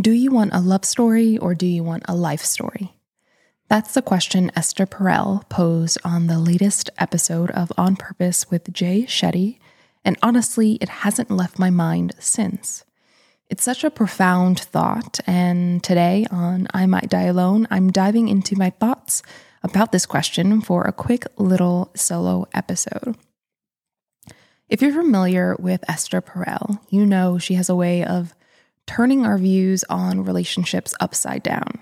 Do you want a love story or do you want a life story? That's the question Esther Perel posed on the latest episode of On Purpose with Jay Shetty, and honestly, it hasn't left my mind since. It's such a profound thought, and today on I Might Die Alone, I'm diving into my thoughts about this question for a quick little solo episode. If you're familiar with Esther Perel, you know she has a way of turning our views on relationships upside down.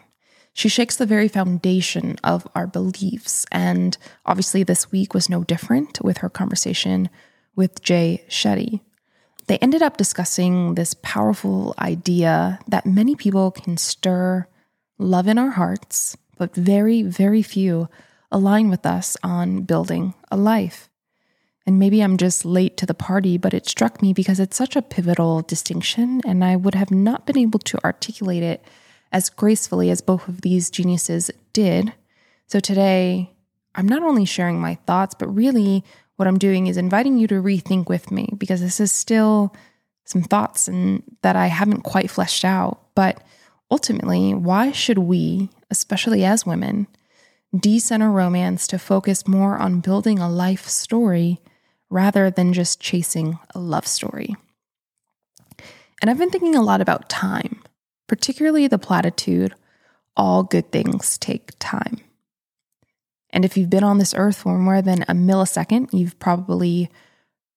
She shakes the very foundation of our beliefs. And obviously, this week was no different with her conversation with Jay Shetty. They ended up discussing this powerful idea that many people can stir love in our hearts, but very, very few align with us on building a life. And maybe I'm just late to the party, but it struck me because it's such a pivotal distinction, and I would have not been able to articulate it as gracefully as both of these geniuses did. So today, I'm not only sharing my thoughts, but really what I'm doing is inviting you to rethink with me because this is still some thoughts and that I haven't quite fleshed out. But ultimately, why should we, especially as women, decenter romance to focus more on building a life story rather than just chasing a love story. And I've been thinking a lot about time, particularly the platitude all good things take time. And if you've been on this earth for more than a millisecond, you've probably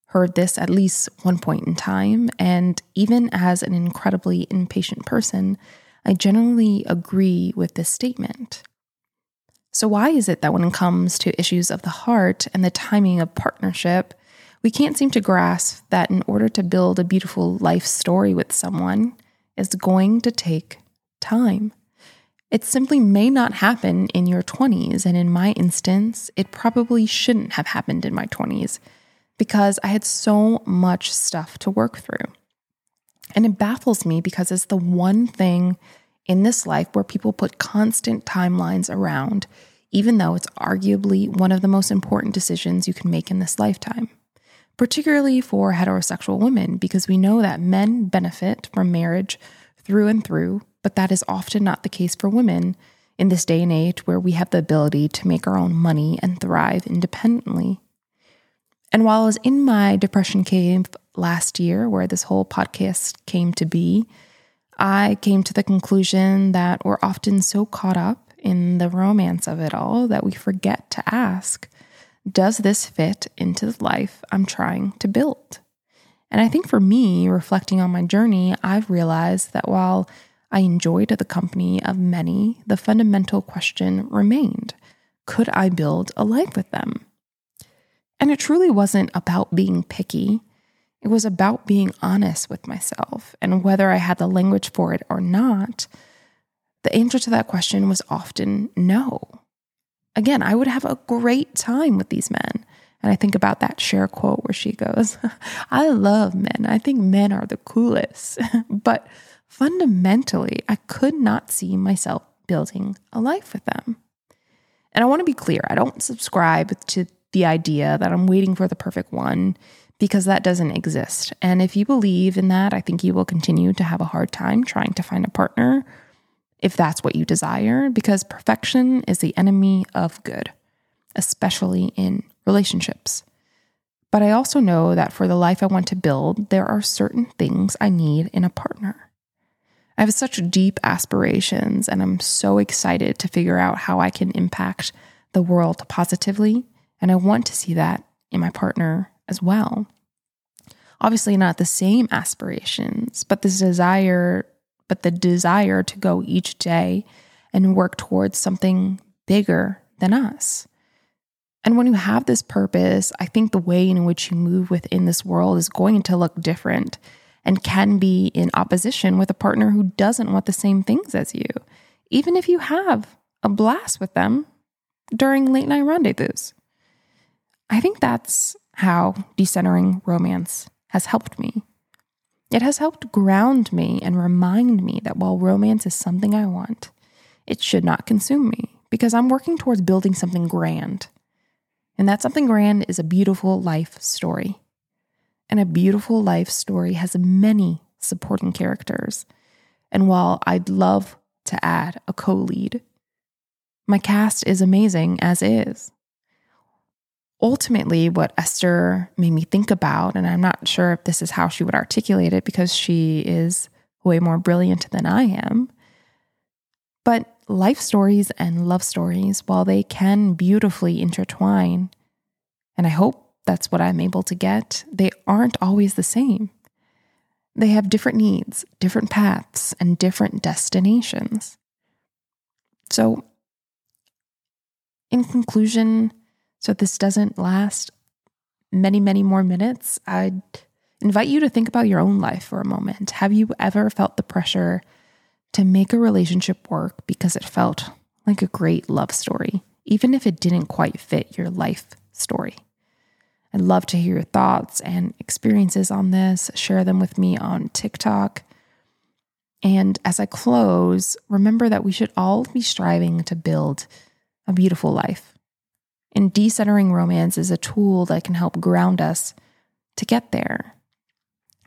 heard this at least one point in time. And even as an incredibly impatient person, I generally agree with this statement. So, why is it that when it comes to issues of the heart and the timing of partnership, we can't seem to grasp that in order to build a beautiful life story with someone, it's going to take time. It simply may not happen in your 20s. And in my instance, it probably shouldn't have happened in my 20s because I had so much stuff to work through. And it baffles me because it's the one thing in this life where people put constant timelines around, even though it's arguably one of the most important decisions you can make in this lifetime particularly for heterosexual women, because we know that men benefit from marriage through and through, but that is often not the case for women in this day and age where we have the ability to make our own money and thrive independently. And while I was in my depression cave last year, where this whole podcast came to be, I came to the conclusion that we're often so caught up in the romance of it all that we forget to ask does this fit into the life I'm trying to build? And I think for me, reflecting on my journey, I've realized that while I enjoyed the company of many, the fundamental question remained could I build a life with them? And it truly wasn't about being picky. It was about being honest with myself. And whether I had the language for it or not, the answer to that question was often no again, I would have a great time with these men. And I think about that Cher quote where she goes, I love men. I think men are the coolest. but fundamentally, I could not see myself building a life with them. And I want to be clear I don't subscribe to the idea that I'm waiting for the perfect one because that doesn't exist. And if you believe in that, I think you will continue to have a hard time trying to find a partner if that's what you desire, because perfection is the enemy of good, especially in relationships. But I also know that for the life I want to build, there are certain things I need in a partner. I have such deep aspirations, and I'm so excited to figure out how I can impact the world positively. And I want to see that in my partner as well. Obviously, not the same aspirations, but this desire but the desire to go each day and work towards something bigger than us. And when you have this purpose, I think the way in which you move within this world is going to look different and can be in opposition with a partner who doesn't want the same things as you, even if you have a blast with them during late night rendezvous. I think that's how decentering romance has helped me. It has helped ground me and remind me that while romance is something I want, it should not consume me because I'm working towards building something grand. And that something grand is a beautiful life story. And a beautiful life story has many supporting characters. And while I'd love to add a co lead, my cast is amazing as is. Ultimately, what Esther made me think about, and I'm not sure if this is how she would articulate it because she is way more brilliant than I am, but life stories and love stories, while they can beautifully intertwine, and I hope that's what I'm able to get, they aren't always the same. They have different needs, different paths, and different destinations. So, in conclusion, so this doesn't last many, many more minutes, I'd invite you to think about your own life for a moment. Have you ever felt the pressure to make a relationship work because it felt like a great love story, even if it didn't quite fit your life story? I'd love to hear your thoughts and experiences on this. Share them with me on TikTok. And as I close, remember that we should all be striving to build a beautiful life. And decentering romance is a tool that can help ground us to get there.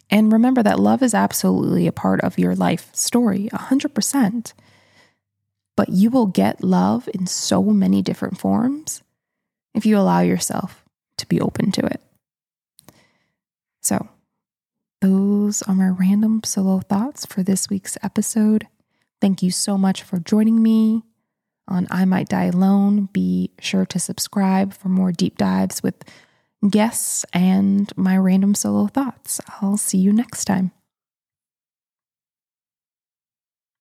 And remember that love is absolutely a part of your life story, 100%. But you will get love in so many different forms if you allow yourself to be open to it. So, those are my random solo thoughts for this week's episode. Thank you so much for joining me on I Might Die Alone. Be sure to subscribe for more deep dives with guests and my random solo thoughts. I'll see you next time.